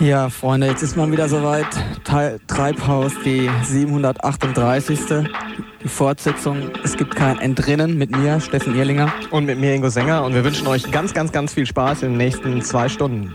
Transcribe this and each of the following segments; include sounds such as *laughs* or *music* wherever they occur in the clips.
Ja, Freunde, jetzt ist man wieder soweit. Treibhaus, die 738. Die Fortsetzung. Es gibt kein Entrinnen mit mir, Steffen Irlinger. Und mit mir, Ingo Sänger. Und wir wünschen euch ganz, ganz, ganz viel Spaß in den nächsten zwei Stunden.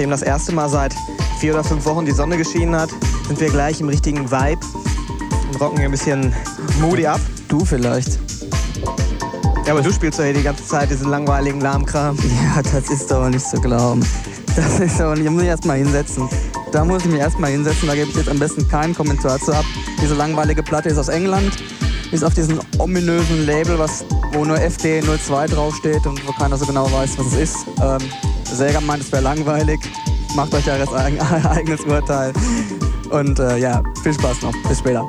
Nachdem das erste Mal seit vier oder fünf Wochen die Sonne geschienen hat, sind wir gleich im richtigen Vibe und rocken ein bisschen moody ab. Du vielleicht. Ja, aber du spielst doch hier die ganze Zeit diesen langweiligen Lahmkram. Ja, das ist doch nicht zu glauben. Das ist doch nicht. Da muss ich erst mal hinsetzen. Da muss ich mich erst mal hinsetzen. Da gebe ich jetzt am besten keinen Kommentar zu ab. Diese langweilige Platte ist aus England. Ist auf diesem ominösen Label, was, wo nur FD02 draufsteht und wo keiner so genau weiß, was es ist. Ähm, Säger meint, es wäre langweilig. Macht euch das *laughs* eigenes Urteil. Und äh, ja, viel Spaß noch. Bis später.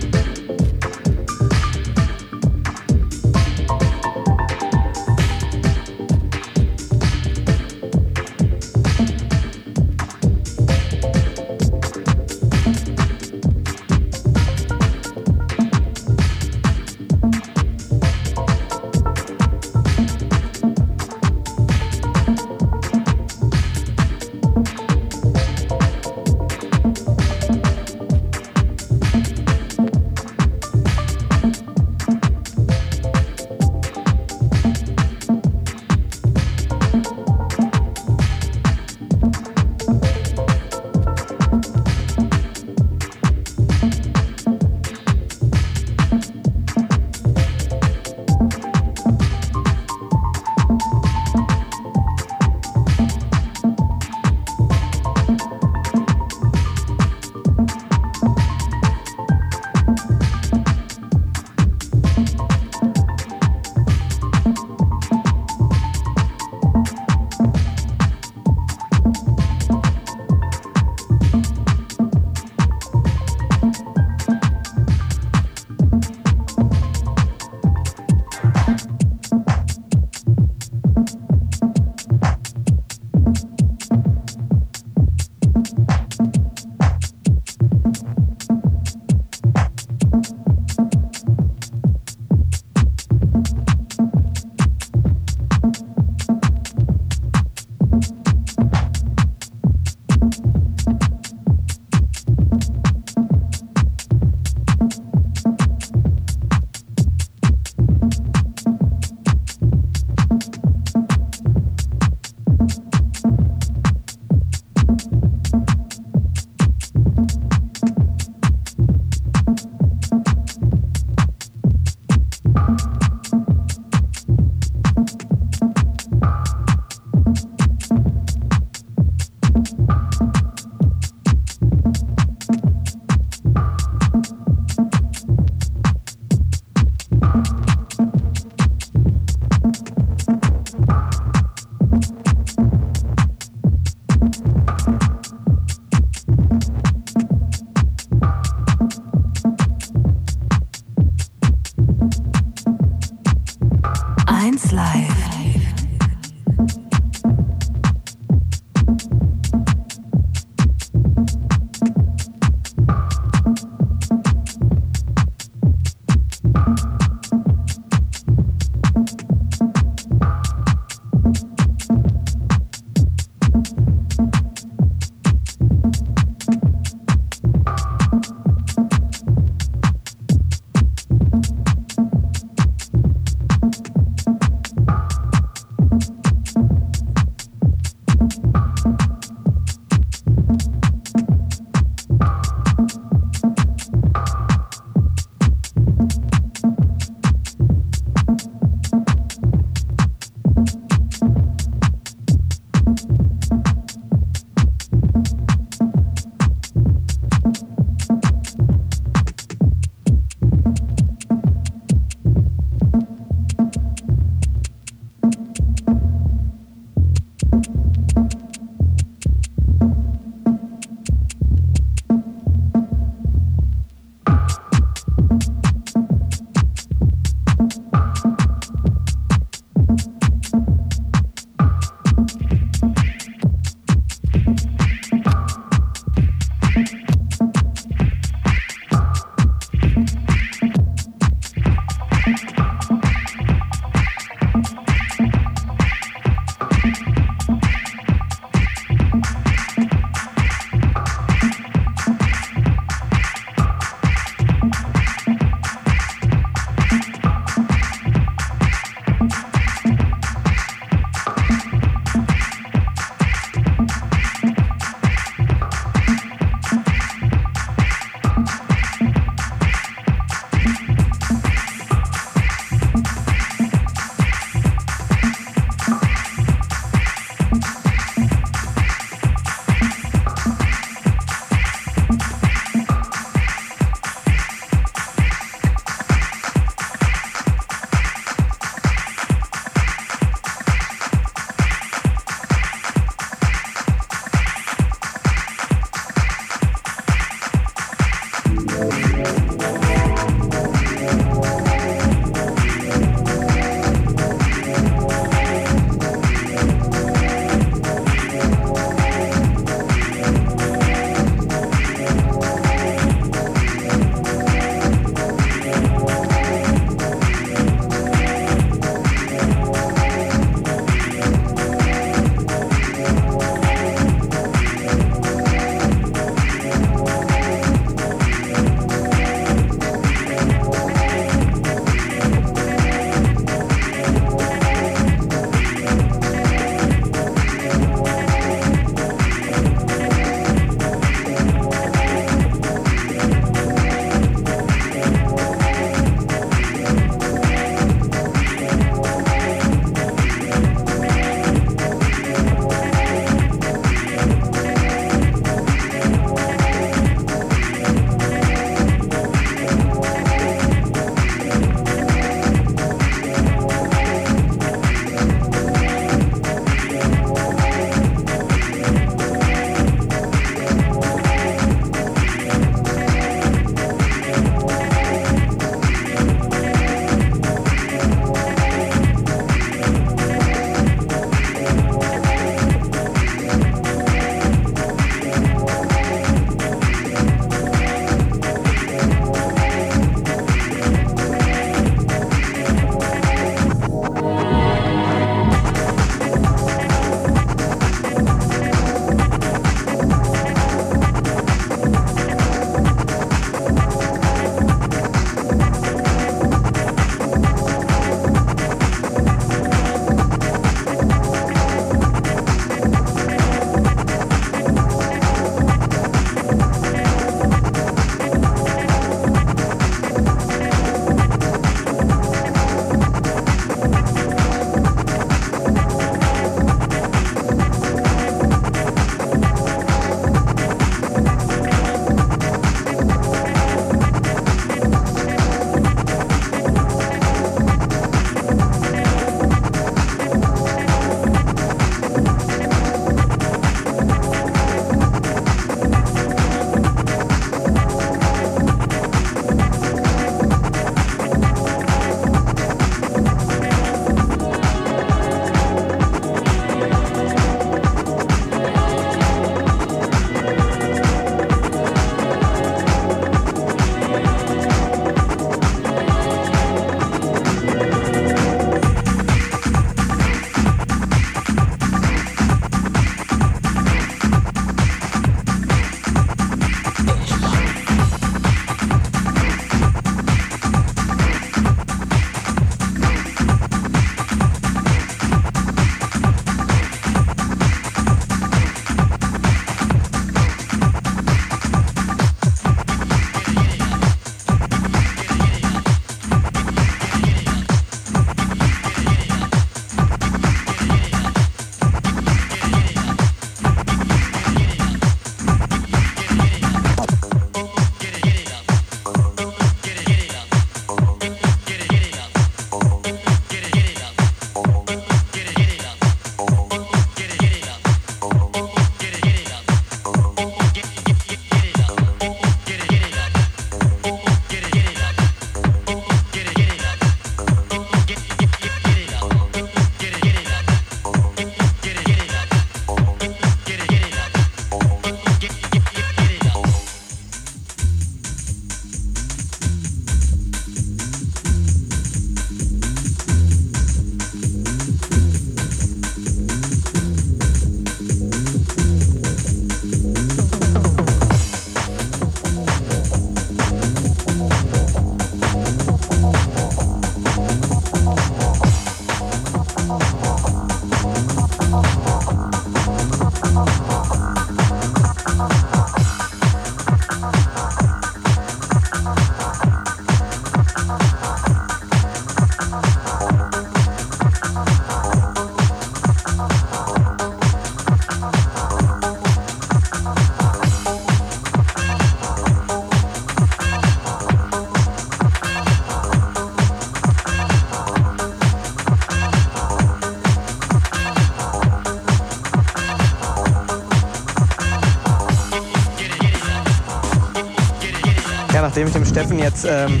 Nachdem ich dem Steffen jetzt ähm,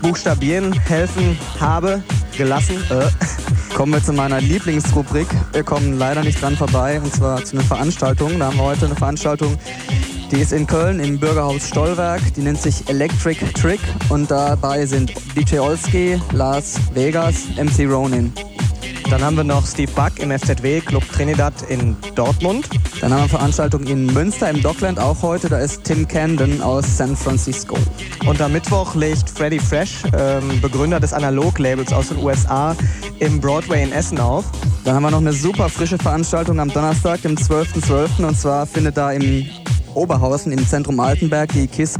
buchstabieren helfen habe, gelassen. Äh. Kommen wir zu meiner Lieblingsrubrik. Wir kommen leider nicht dran vorbei, und zwar zu einer Veranstaltung. Da haben wir heute eine Veranstaltung, die ist in Köln im Bürgerhaus Stollwerk. Die nennt sich Electric Trick und dabei sind DJ Olski, Lars Vegas, MC Ronin. Dann haben wir noch Steve Buck im FZW Club Trinidad in Dortmund. Dann haben wir Veranstaltung in Münster im Dockland auch heute. Da ist Tim Camden aus San Francisco. Und am Mittwoch legt Freddy Fresh, ähm, Begründer des Analog-Labels aus den USA, im Broadway in Essen auf. Dann haben wir noch eine super frische Veranstaltung am Donnerstag, dem 12.12. .12. Und zwar findet da im Oberhausen im Zentrum Altenberg die KISS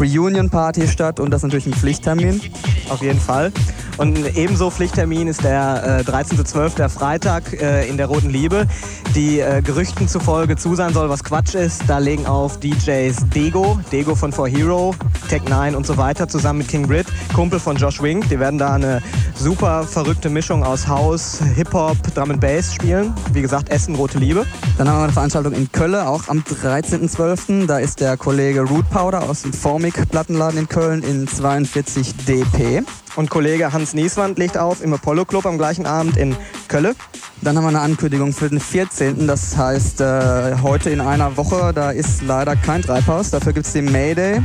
Reunion Party statt und das ist natürlich ein Pflichttermin. Auf jeden Fall. Und ebenso Pflichttermin ist der äh, 13.12., der Freitag äh, in der Roten Liebe, die äh, Gerüchten zufolge zu sein soll, was Quatsch ist. Da legen auf DJs Dego, Dego von For Hero, Tech 9 und so weiter, zusammen mit King Brit, Kumpel von Josh Wink. Die werden da eine super verrückte Mischung aus House, Hip-Hop, Drum and Bass spielen. Wie gesagt, Essen, Rote Liebe. Dann haben wir eine Veranstaltung in Köln, auch am 13.12. Da ist der Kollege Root Powder aus dem Formic Plattenladen in Köln in 42 DP. Und Kollege Hans Nieswand legt auf im Apollo Club am gleichen Abend in Kölle. Dann haben wir eine Ankündigung für den 14. Das heißt, äh, heute in einer Woche, da ist leider kein Treibhaus. Dafür gibt es den Mayday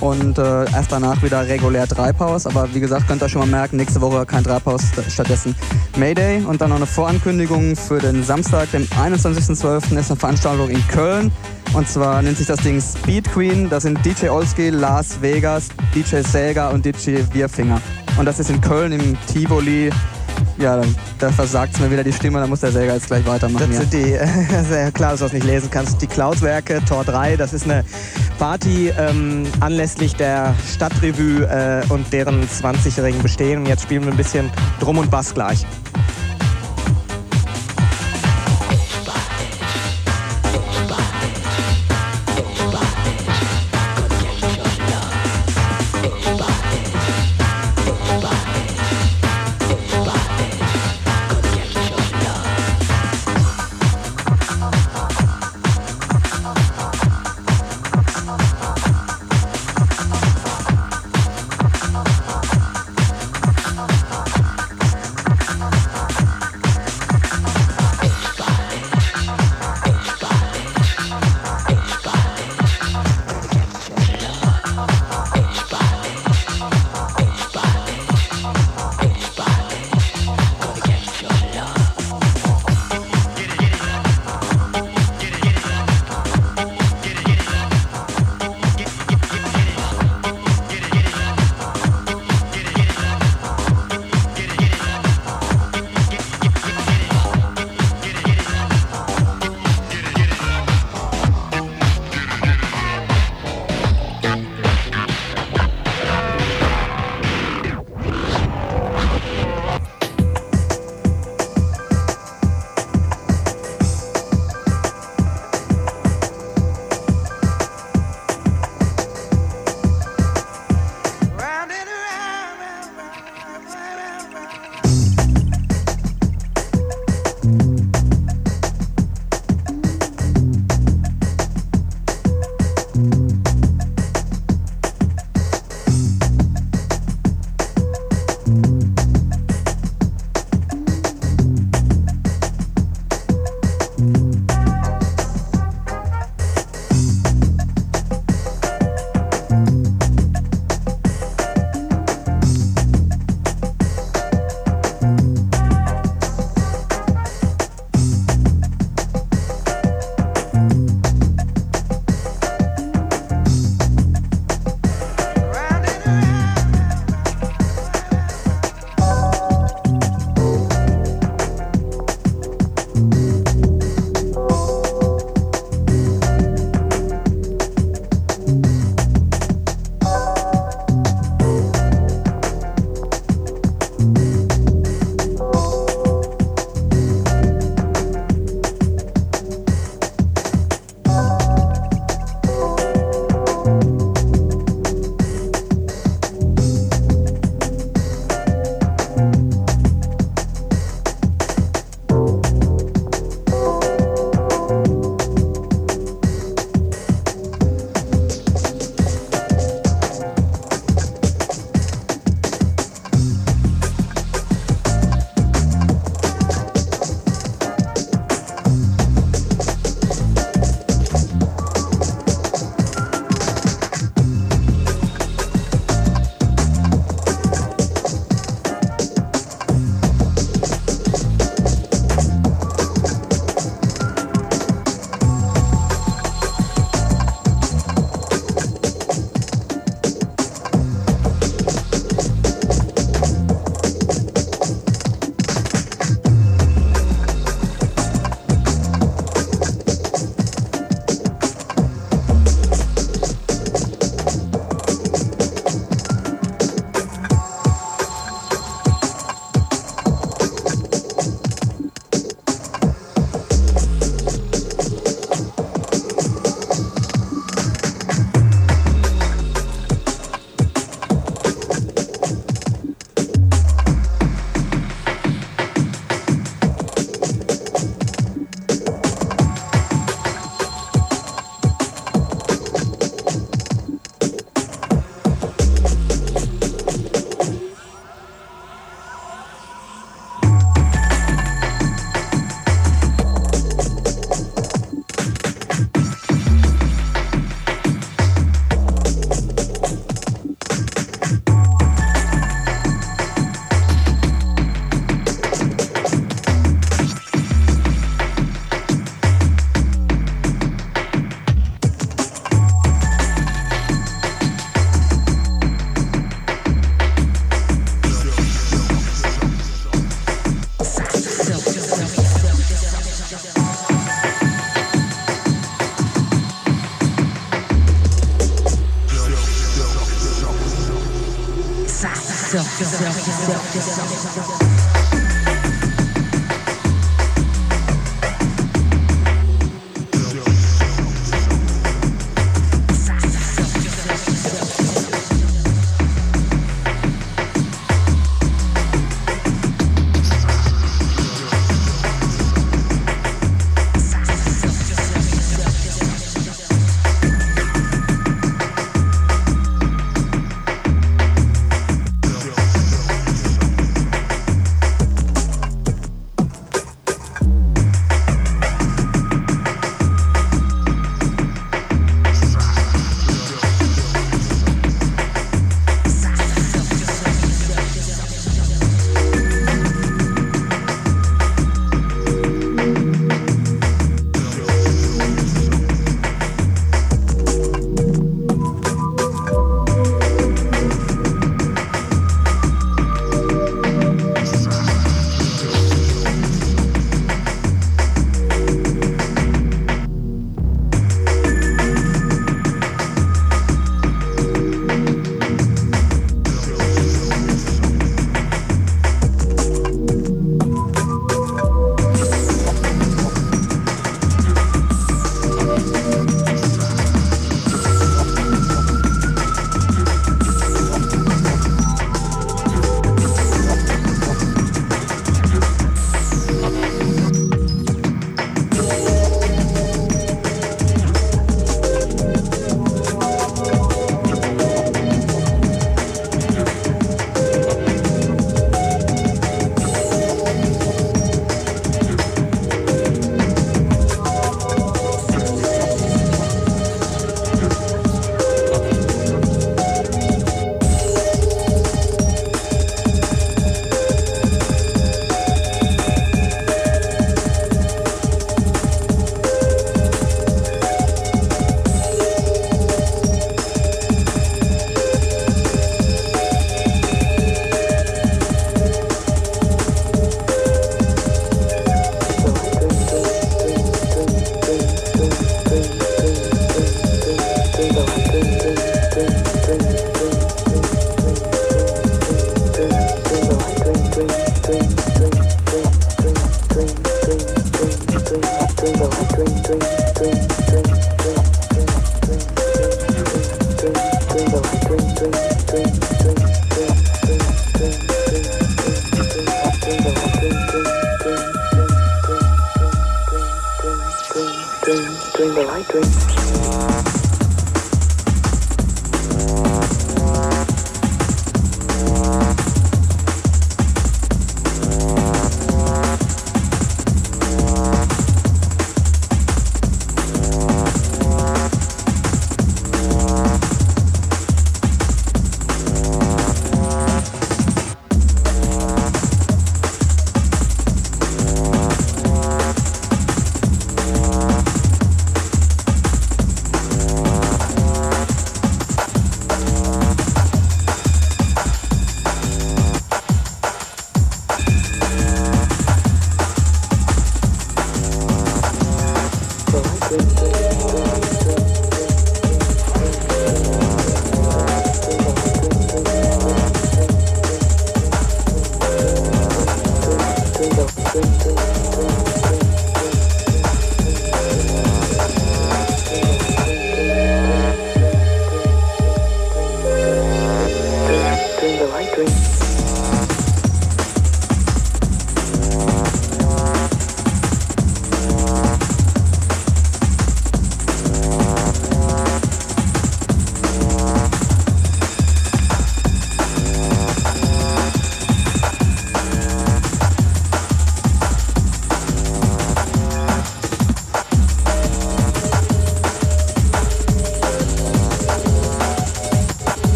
und äh, erst danach wieder regulär Treibhaus. Aber wie gesagt, könnt ihr schon mal merken, nächste Woche kein Treibhaus, stattdessen Mayday. Und dann noch eine Vorankündigung für den Samstag, den 21.12. ist eine Veranstaltung in Köln. Und zwar nennt sich das Ding Speed Queen. Das sind DJ Olski, Las Vegas, DJ Sega und DJ Bierfinger. Und das ist in Köln im Tivoli ja, da versagt es mir wieder die Stimme, dann muss der Säger jetzt gleich weitermachen. Das sind die, *laughs* sehr klar, dass du das nicht lesen kannst, die Cloud-Werke, Tor 3, das ist eine Party ähm, anlässlich der Stadtrevue äh, und deren 20-jährigen Bestehen. Und jetzt spielen wir ein bisschen Drum und Bass gleich.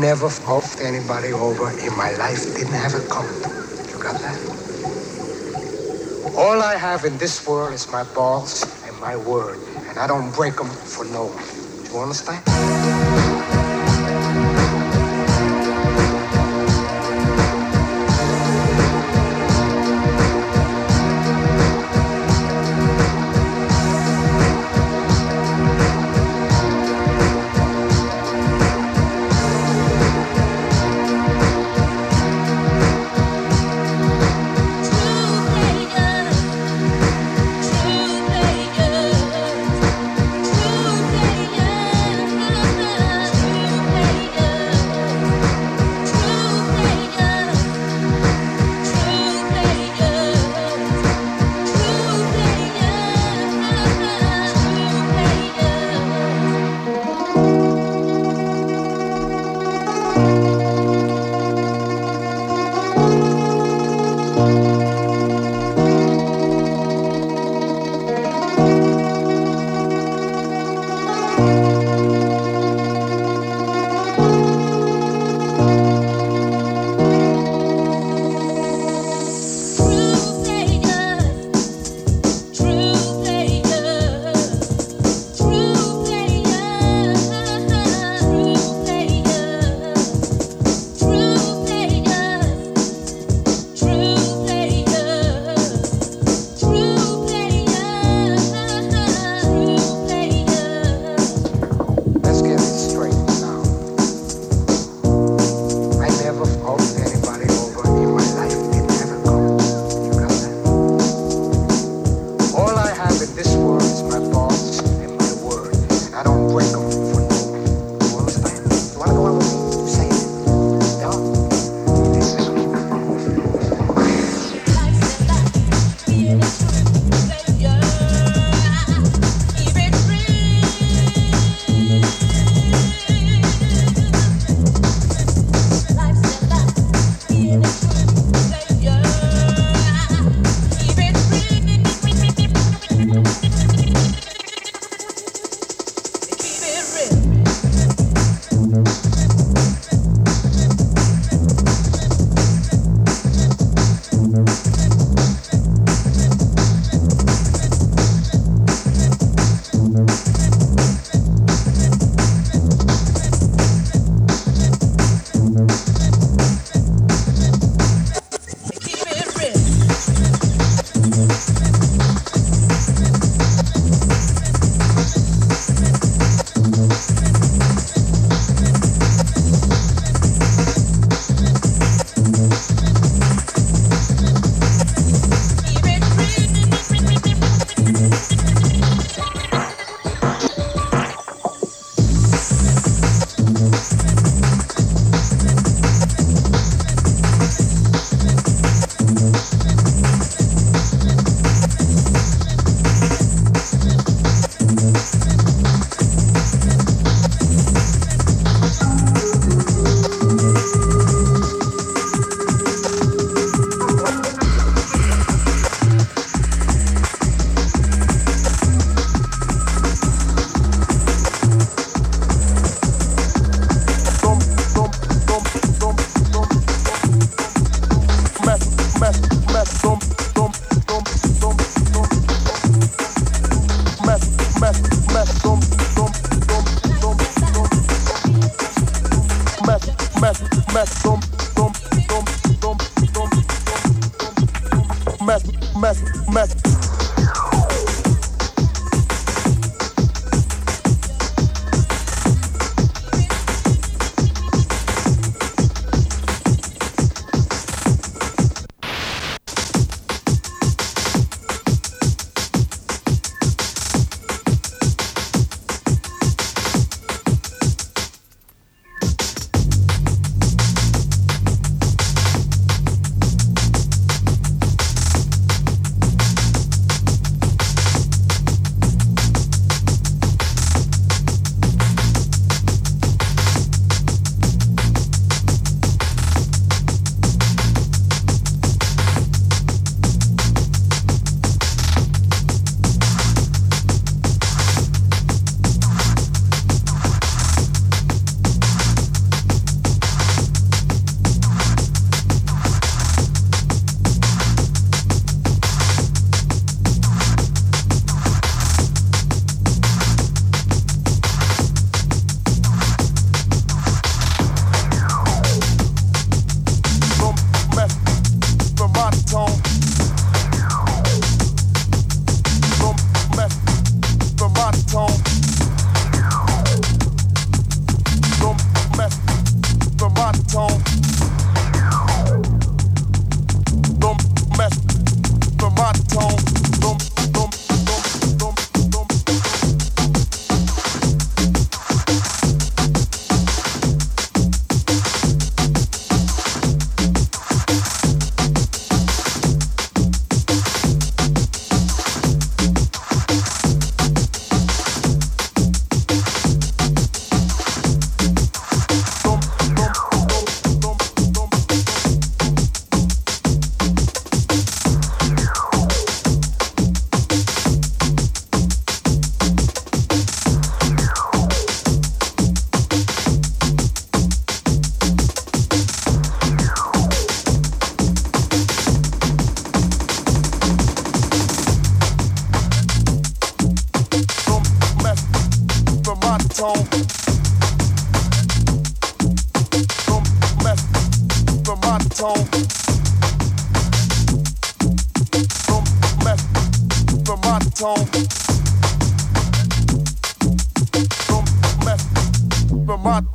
Never fucked anybody over in my life. Didn't have it coming. You got that? All I have in this world is my balls and my word, and I don't break them for no one. Do you understand?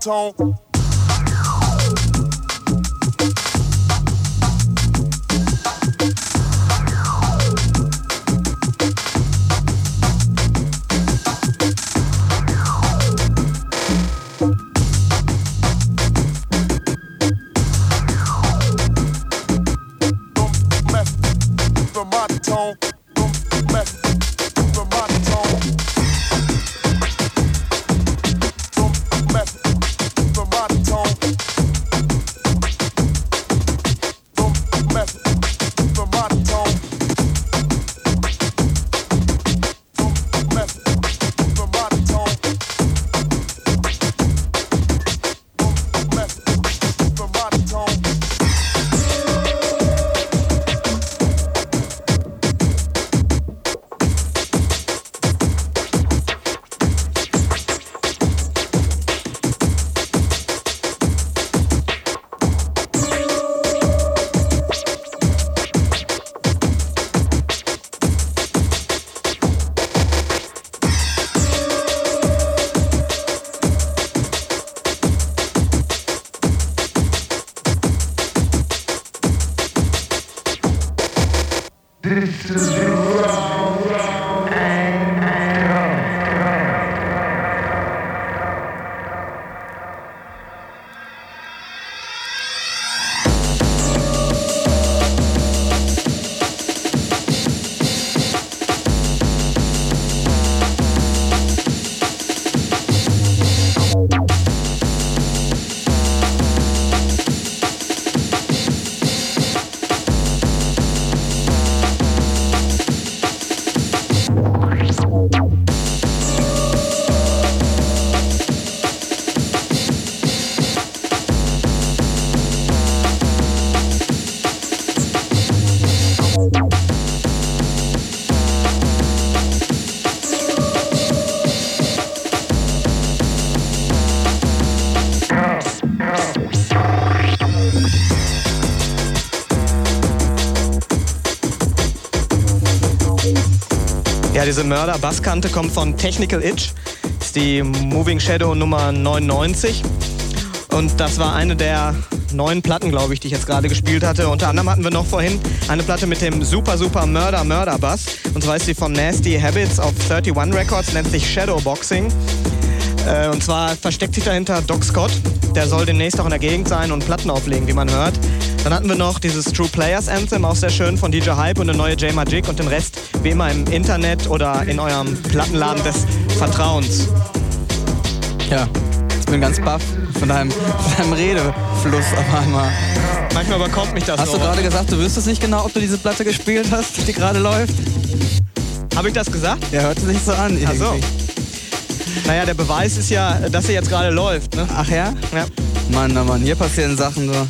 Tone. Diese Mörder-Basskante kommt von Technical Itch. Ist die Moving Shadow Nummer 99. Und das war eine der neuen Platten, glaube ich, die ich jetzt gerade gespielt hatte. Unter anderem hatten wir noch vorhin eine Platte mit dem super, super Mörder, Mörder Bass. Und zwar ist sie von Nasty Habits auf 31 Records, nennt sich Shadowboxing. Äh, und zwar versteckt sich dahinter Doc Scott. Der soll demnächst auch in der Gegend sein und Platten auflegen, wie man hört. Dann hatten wir noch dieses True Players Anthem, auch sehr schön von DJ Hype und eine neue J Magic und den Rest wie immer im Internet oder in eurem Plattenladen des Vertrauens. Ja, ich bin ganz baff von deinem, von deinem Redefluss auf einmal. Manchmal überkommt mich das Hast so. du gerade gesagt, du wüsstest nicht genau, ob du diese Platte gespielt hast, die gerade läuft? Habe ich das gesagt? Ja, hört sich so an. Ach so. Naja, der Beweis ist ja, dass sie jetzt gerade läuft. Ne? Ach ja? Ja. Mann, oh Mann, hier passieren Sachen so.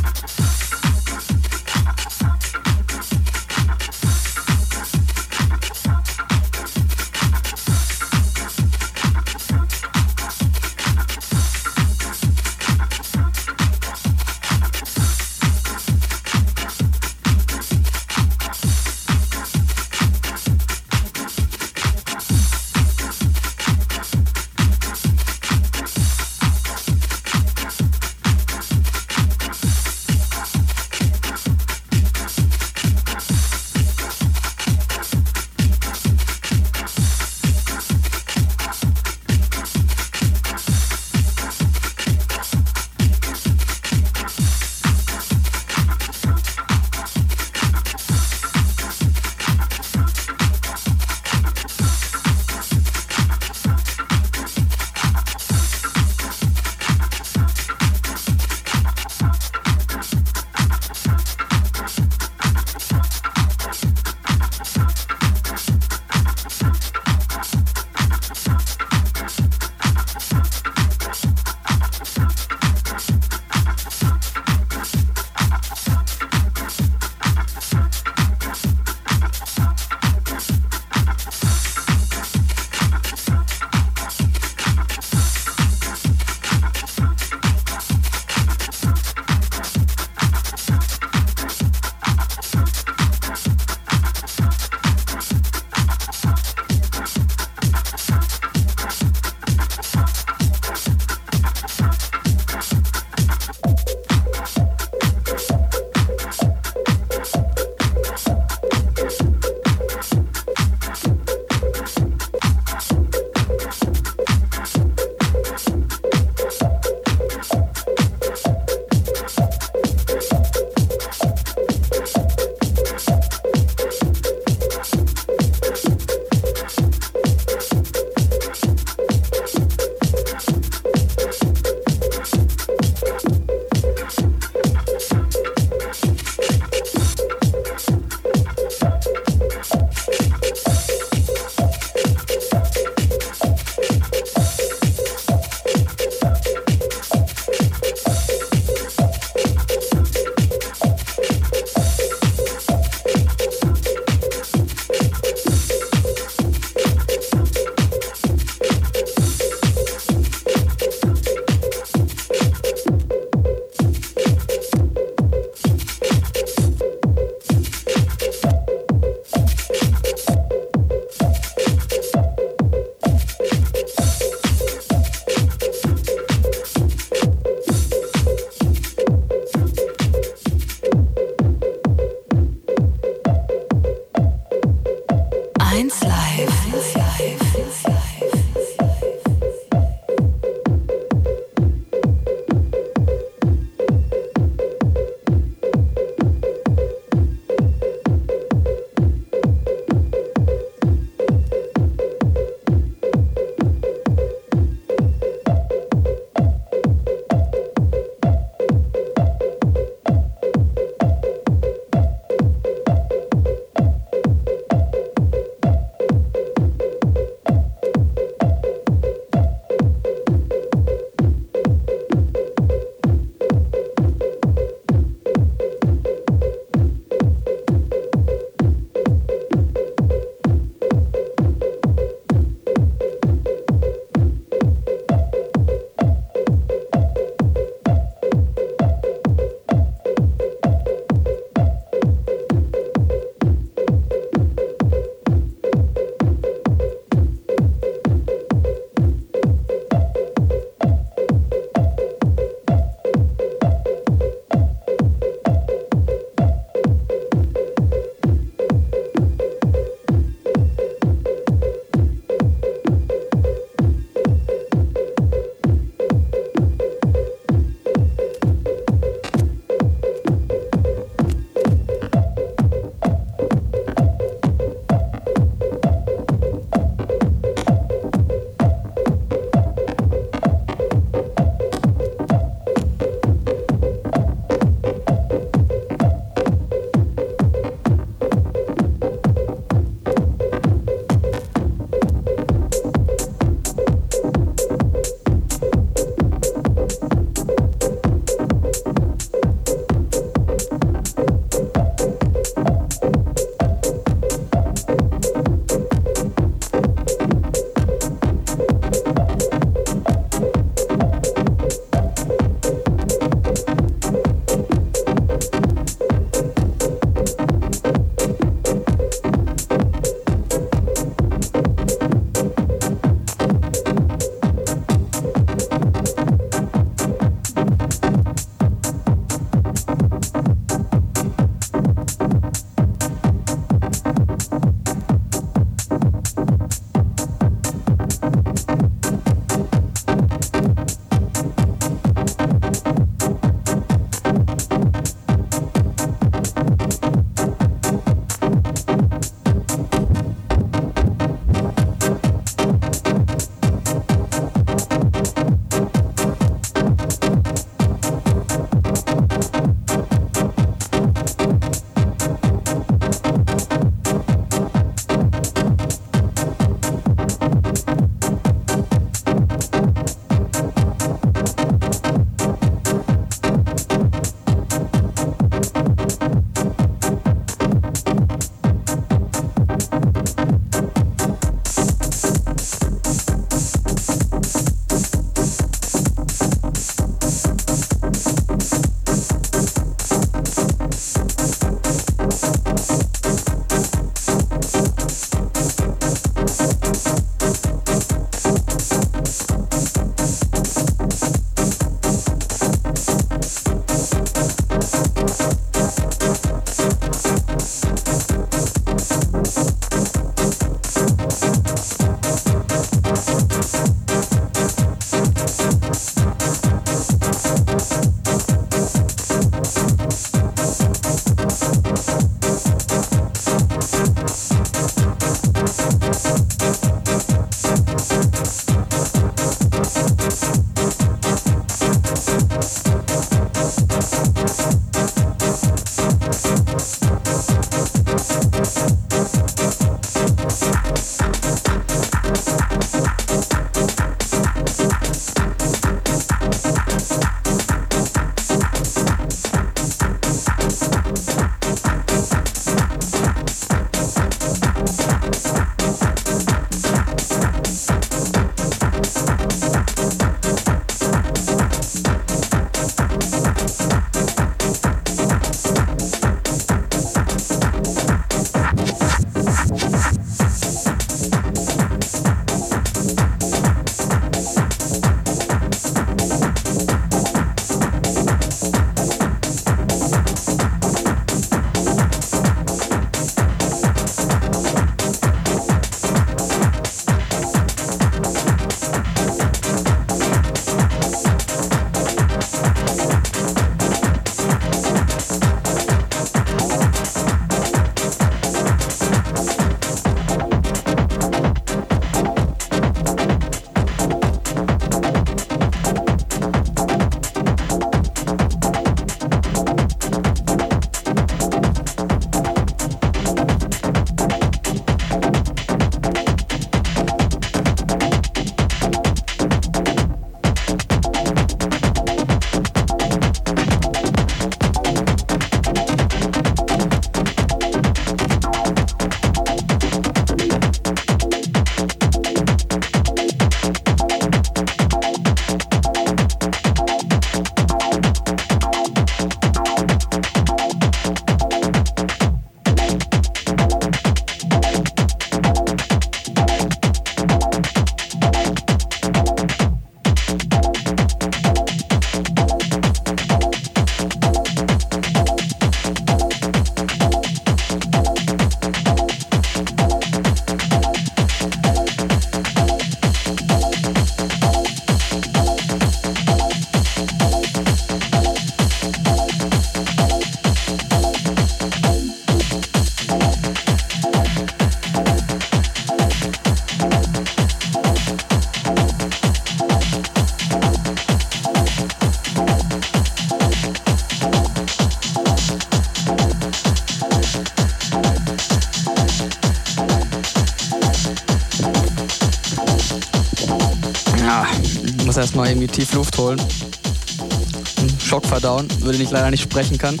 Muss erstmal irgendwie tief Luft holen. Hm, Schock verdauen, würde ich leider nicht sprechen kann.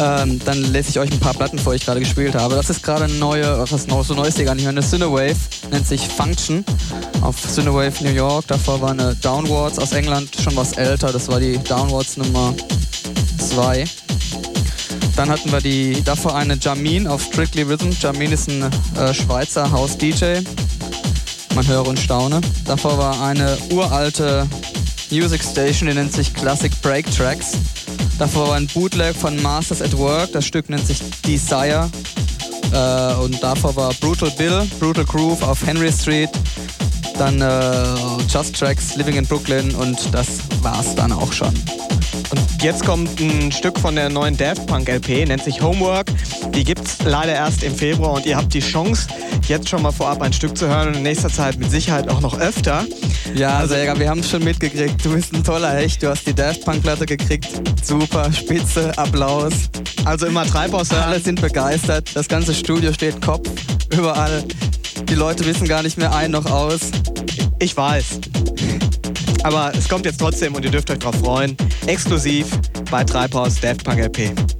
Ähm, dann lese ich euch ein paar Platten vor, die ich gerade gespielt habe. Das ist gerade eine neue, was noch so neues ist, gar nicht mehr, eine Cinewave, nennt sich Function auf Cinewave New York. Davor war eine Downwards aus England, schon was älter, das war die Downwards Nummer 2. Dann hatten wir die, davor eine Jamin auf Strictly Rhythm. Jamin ist ein äh, Schweizer House-DJ. Man höre und staune. Davor war eine uralte Music Station, die nennt sich Classic Break Tracks. Davor war ein Bootleg von Masters at Work, das Stück nennt sich Desire. Äh, und davor war Brutal Bill, Brutal Groove auf Henry Street. Dann äh, Just Tracks, Living in Brooklyn und das war's dann auch schon. Und jetzt kommt ein Stück von der neuen Daft Punk LP, nennt sich Homework. Die gibt's leider erst im Februar und ihr habt die Chance, jetzt schon mal vorab ein Stück zu hören und in nächster Zeit mit Sicherheit auch noch öfter. Ja, also, Säger, wir haben es schon mitgekriegt. Du bist ein toller Hecht. Du hast die Daft Punk-Platte gekriegt. Super, spitze, Applaus. Also immer Treibhaus hören. Alle sind begeistert. Das ganze Studio steht Kopf. Überall. Die Leute wissen gar nicht mehr ein noch aus. Ich weiß. Aber es kommt jetzt trotzdem und ihr dürft euch drauf freuen. Exklusiv bei Treibhaus Daft Punk LP.